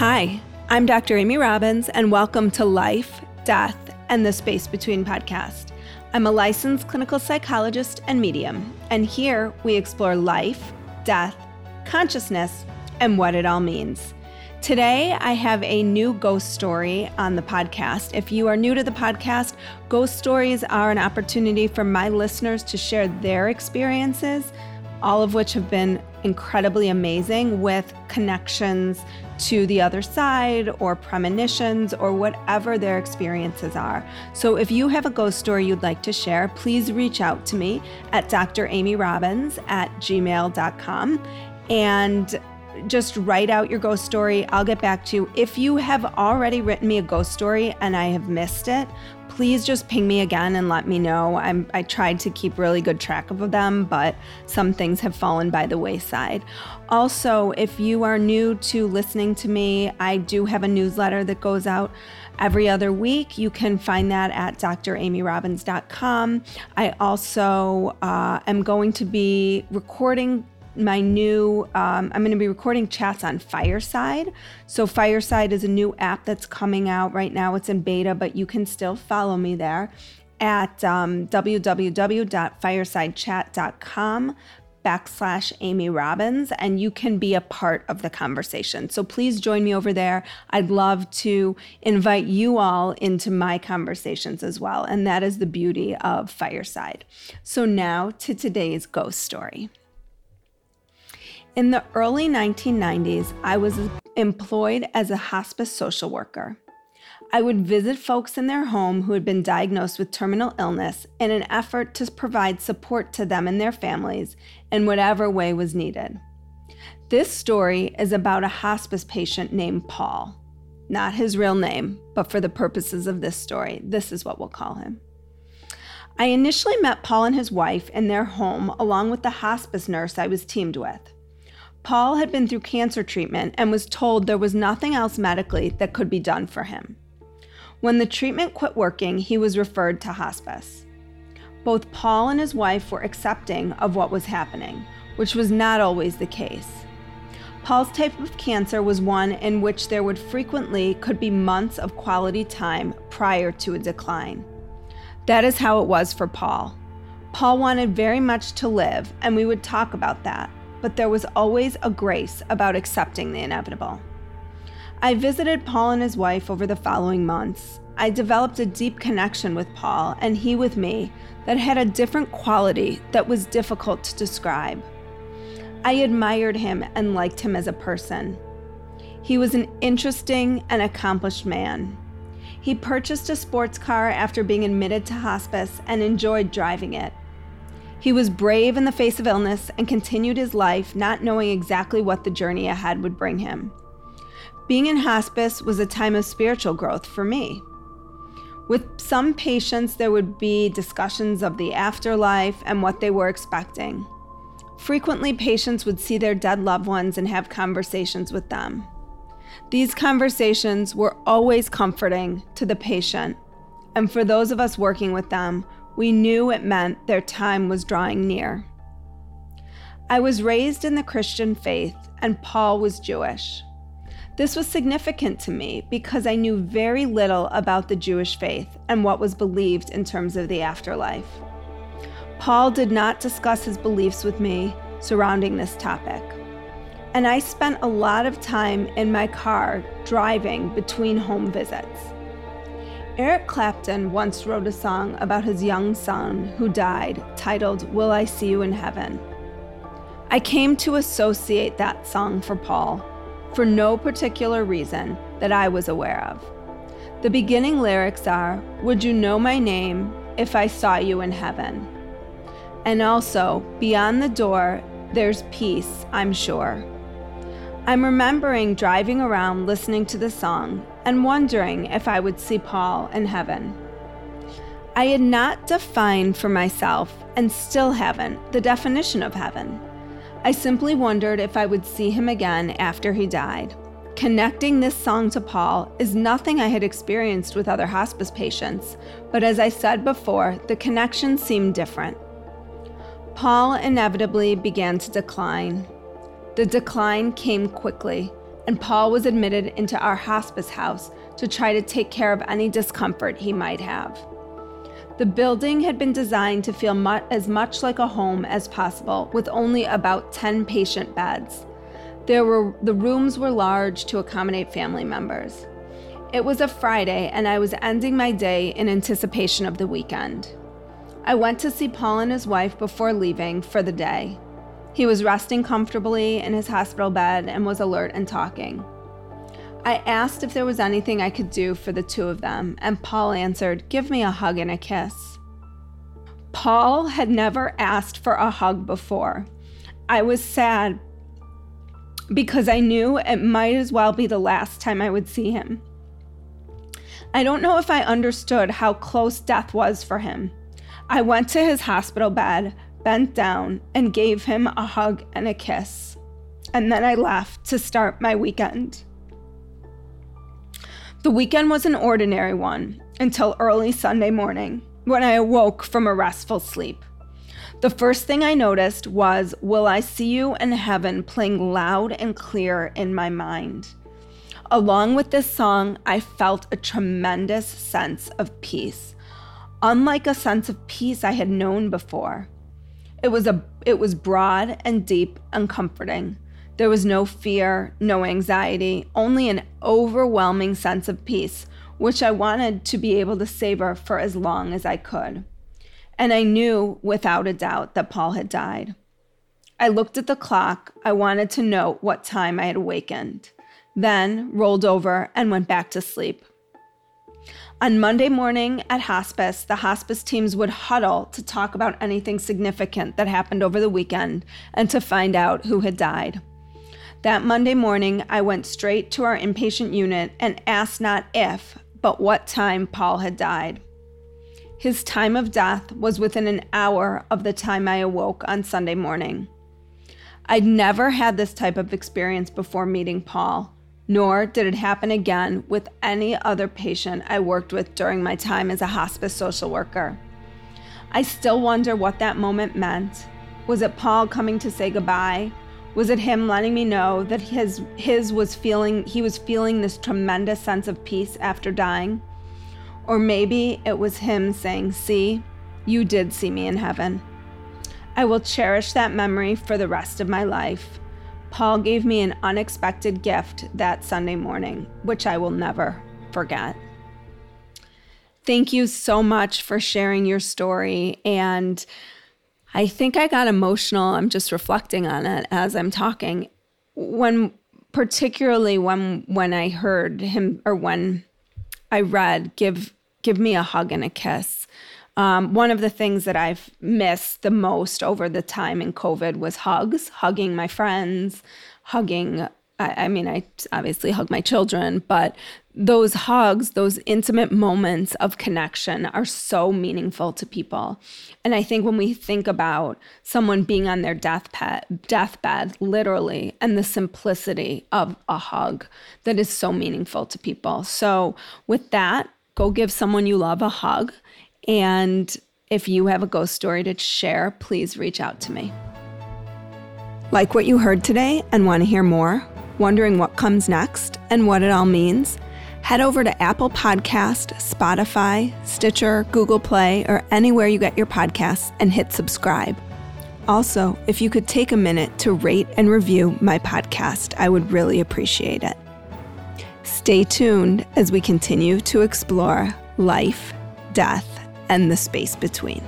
Hi, I'm Dr. Amy Robbins, and welcome to Life, Death, and the Space Between podcast. I'm a licensed clinical psychologist and medium, and here we explore life, death, consciousness, and what it all means. Today, I have a new ghost story on the podcast. If you are new to the podcast, ghost stories are an opportunity for my listeners to share their experiences, all of which have been incredibly amazing with connections to the other side or premonitions or whatever their experiences are. So if you have a ghost story you'd like to share, please reach out to me at dramyrobbins at gmail.com and just write out your ghost story. I'll get back to you. If you have already written me a ghost story and I have missed it, please just ping me again and let me know. I'm, I tried to keep really good track of them, but some things have fallen by the wayside. Also, if you are new to listening to me, I do have a newsletter that goes out every other week. You can find that at dramyrobbins.com. I also uh, am going to be recording my new um, i'm going to be recording chats on fireside so fireside is a new app that's coming out right now it's in beta but you can still follow me there at um, www.firesidechat.com backslash Amy Robbins, and you can be a part of the conversation. So please join me over there. I'd love to invite you all into my conversations as well. And that is the beauty of Fireside. So now to today's ghost story. In the early 1990s, I was employed as a hospice social worker. I would visit folks in their home who had been diagnosed with terminal illness in an effort to provide support to them and their families in whatever way was needed. This story is about a hospice patient named Paul. Not his real name, but for the purposes of this story, this is what we'll call him. I initially met Paul and his wife in their home along with the hospice nurse I was teamed with. Paul had been through cancer treatment and was told there was nothing else medically that could be done for him. When the treatment quit working, he was referred to hospice. Both Paul and his wife were accepting of what was happening, which was not always the case. Paul's type of cancer was one in which there would frequently could be months of quality time prior to a decline. That is how it was for Paul. Paul wanted very much to live, and we would talk about that but there was always a grace about accepting the inevitable. I visited Paul and his wife over the following months. I developed a deep connection with Paul and he with me that had a different quality that was difficult to describe. I admired him and liked him as a person. He was an interesting and accomplished man. He purchased a sports car after being admitted to hospice and enjoyed driving it. He was brave in the face of illness and continued his life not knowing exactly what the journey ahead would bring him. Being in hospice was a time of spiritual growth for me. With some patients, there would be discussions of the afterlife and what they were expecting. Frequently, patients would see their dead loved ones and have conversations with them. These conversations were always comforting to the patient, and for those of us working with them, we knew it meant their time was drawing near. I was raised in the Christian faith, and Paul was Jewish. This was significant to me because I knew very little about the Jewish faith and what was believed in terms of the afterlife. Paul did not discuss his beliefs with me surrounding this topic. And I spent a lot of time in my car driving between home visits. Eric Clapton once wrote a song about his young son who died titled Will I See You in Heaven? I came to associate that song for Paul for no particular reason that I was aware of. The beginning lyrics are Would you know my name if I saw you in heaven? And also, beyond the door, there's peace, I'm sure. I'm remembering driving around listening to the song and wondering if I would see Paul in heaven. I had not defined for myself, and still haven't, the definition of heaven. I simply wondered if I would see him again after he died. Connecting this song to Paul is nothing I had experienced with other hospice patients, but as I said before, the connection seemed different. Paul inevitably began to decline. The decline came quickly and Paul was admitted into our hospice house to try to take care of any discomfort he might have. The building had been designed to feel mu- as much like a home as possible, with only about 10 patient beds. There were, the rooms were large to accommodate family members. It was a Friday, and I was ending my day in anticipation of the weekend. I went to see Paul and his wife before leaving for the day. He was resting comfortably in his hospital bed and was alert and talking. I asked if there was anything I could do for the two of them, and Paul answered, Give me a hug and a kiss. Paul had never asked for a hug before. I was sad because I knew it might as well be the last time I would see him. I don't know if I understood how close death was for him. I went to his hospital bed, bent down, and gave him a hug and a kiss. And then I left to start my weekend. The weekend was an ordinary one until early Sunday morning when I awoke from a restful sleep. The first thing I noticed was Will I See You in Heaven playing loud and clear in my mind. Along with this song, I felt a tremendous sense of peace, unlike a sense of peace I had known before. It was a it was broad and deep and comforting. There was no fear, no anxiety, only an overwhelming sense of peace, which I wanted to be able to savor for as long as I could and I knew without a doubt that Paul had died. I looked at the clock. I wanted to know what time I had awakened, then rolled over and went back to sleep. On Monday morning at hospice, the hospice teams would huddle to talk about anything significant that happened over the weekend and to find out who had died. That Monday morning, I went straight to our inpatient unit and asked not if, but what time Paul had died. His time of death was within an hour of the time I awoke on Sunday morning. I'd never had this type of experience before meeting Paul, nor did it happen again with any other patient I worked with during my time as a hospice social worker. I still wonder what that moment meant. Was it Paul coming to say goodbye? Was it him letting me know that his his was feeling he was feeling this tremendous sense of peace after dying? Or maybe it was him saying, See, you did see me in heaven. I will cherish that memory for the rest of my life. Paul gave me an unexpected gift that Sunday morning, which I will never forget. Thank you so much for sharing your story. And I think I got emotional. I'm just reflecting on it as I'm talking. When particularly when when I heard him or when I read give give me a hug and a kiss. Um, one of the things that I've missed the most over the time in COVID was hugs, hugging my friends, hugging. I, I mean, I obviously hug my children, but those hugs, those intimate moments of connection are so meaningful to people. And I think when we think about someone being on their deathbed, deathbed, literally, and the simplicity of a hug that is so meaningful to people. So, with that, go give someone you love a hug. And if you have a ghost story to share, please reach out to me. Like what you heard today and want to hear more? Wondering what comes next and what it all means? Head over to Apple Podcast, Spotify, Stitcher, Google Play, or anywhere you get your podcasts and hit subscribe. Also, if you could take a minute to rate and review my podcast, I would really appreciate it. Stay tuned as we continue to explore life, death, and the space between.